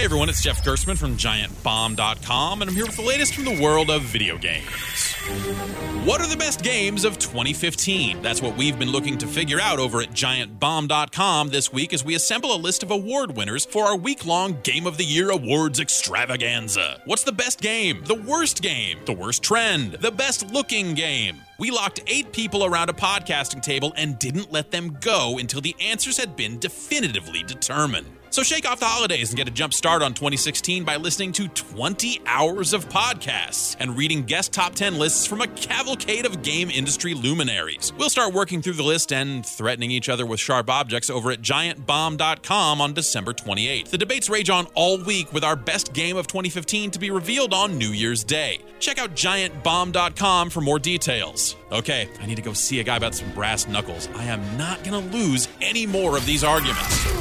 Hey everyone, it's Jeff Gerstmann from GiantBomb.com, and I'm here with the latest from the world of video games. What are the best games of 2015? That's what we've been looking to figure out over at GiantBomb.com this week as we assemble a list of award winners for our week long Game of the Year Awards extravaganza. What's the best game? The worst game? The worst trend? The best looking game? We locked eight people around a podcasting table and didn't let them go until the answers had been definitively determined. So shake off the holidays and get a jump start on 2016 by listening to 20 hours of podcasts and reading guest top 10 lists from a cavalcade of game industry luminaries. We'll start working through the list and threatening each other with sharp objects over at giantbomb.com on December 28th. The debates rage on all week with our best game of 2015 to be revealed on New Year's Day. Check out giantbomb.com for more details. Okay, I need to go see a guy about some brass knuckles. I am not going to lose any more of these arguments.